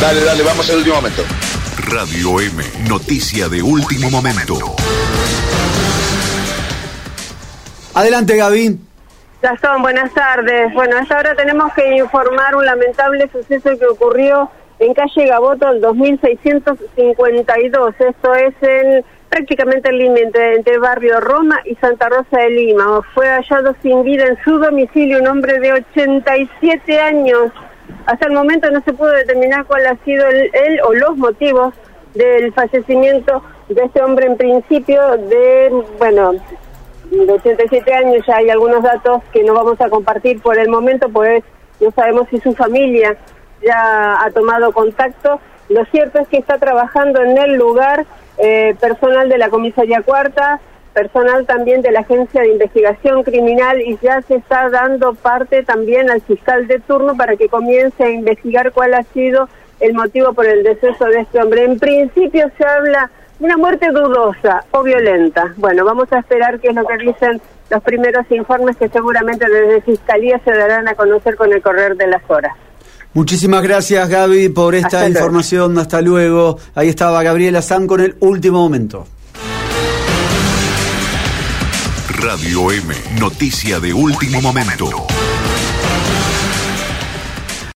Dale, dale, vamos al último momento. Radio M, noticia de último momento. Adelante, Gaby. Gastón, buenas tardes. Bueno, hasta ahora tenemos que informar un lamentable suceso que ocurrió en calle Gaboto, el 2652. Esto es el prácticamente el límite entre barrio Roma y Santa Rosa de Lima. Fue hallado sin vida en su domicilio un hombre de 87 años. Hasta el momento no se pudo determinar cuál ha sido el, o los motivos del fallecimiento de este hombre en principio de, bueno, de 87 años. Ya hay algunos datos que no vamos a compartir por el momento, pues no sabemos si su familia ya ha tomado contacto. Lo cierto es que está trabajando en el lugar eh, personal de la comisaría cuarta, personal también de la Agencia de Investigación Criminal y ya se está dando parte también al fiscal de turno para que comience a investigar cuál ha sido el motivo por el deceso de este hombre. En principio se habla de una muerte dudosa o violenta. Bueno, vamos a esperar qué es lo que dicen los primeros informes que seguramente desde Fiscalía se darán a conocer con el correr de las horas. Muchísimas gracias Gaby por esta Hasta luego. información. Hasta luego. Ahí estaba Gabriela San con el último momento. Radio M, noticia de último momento.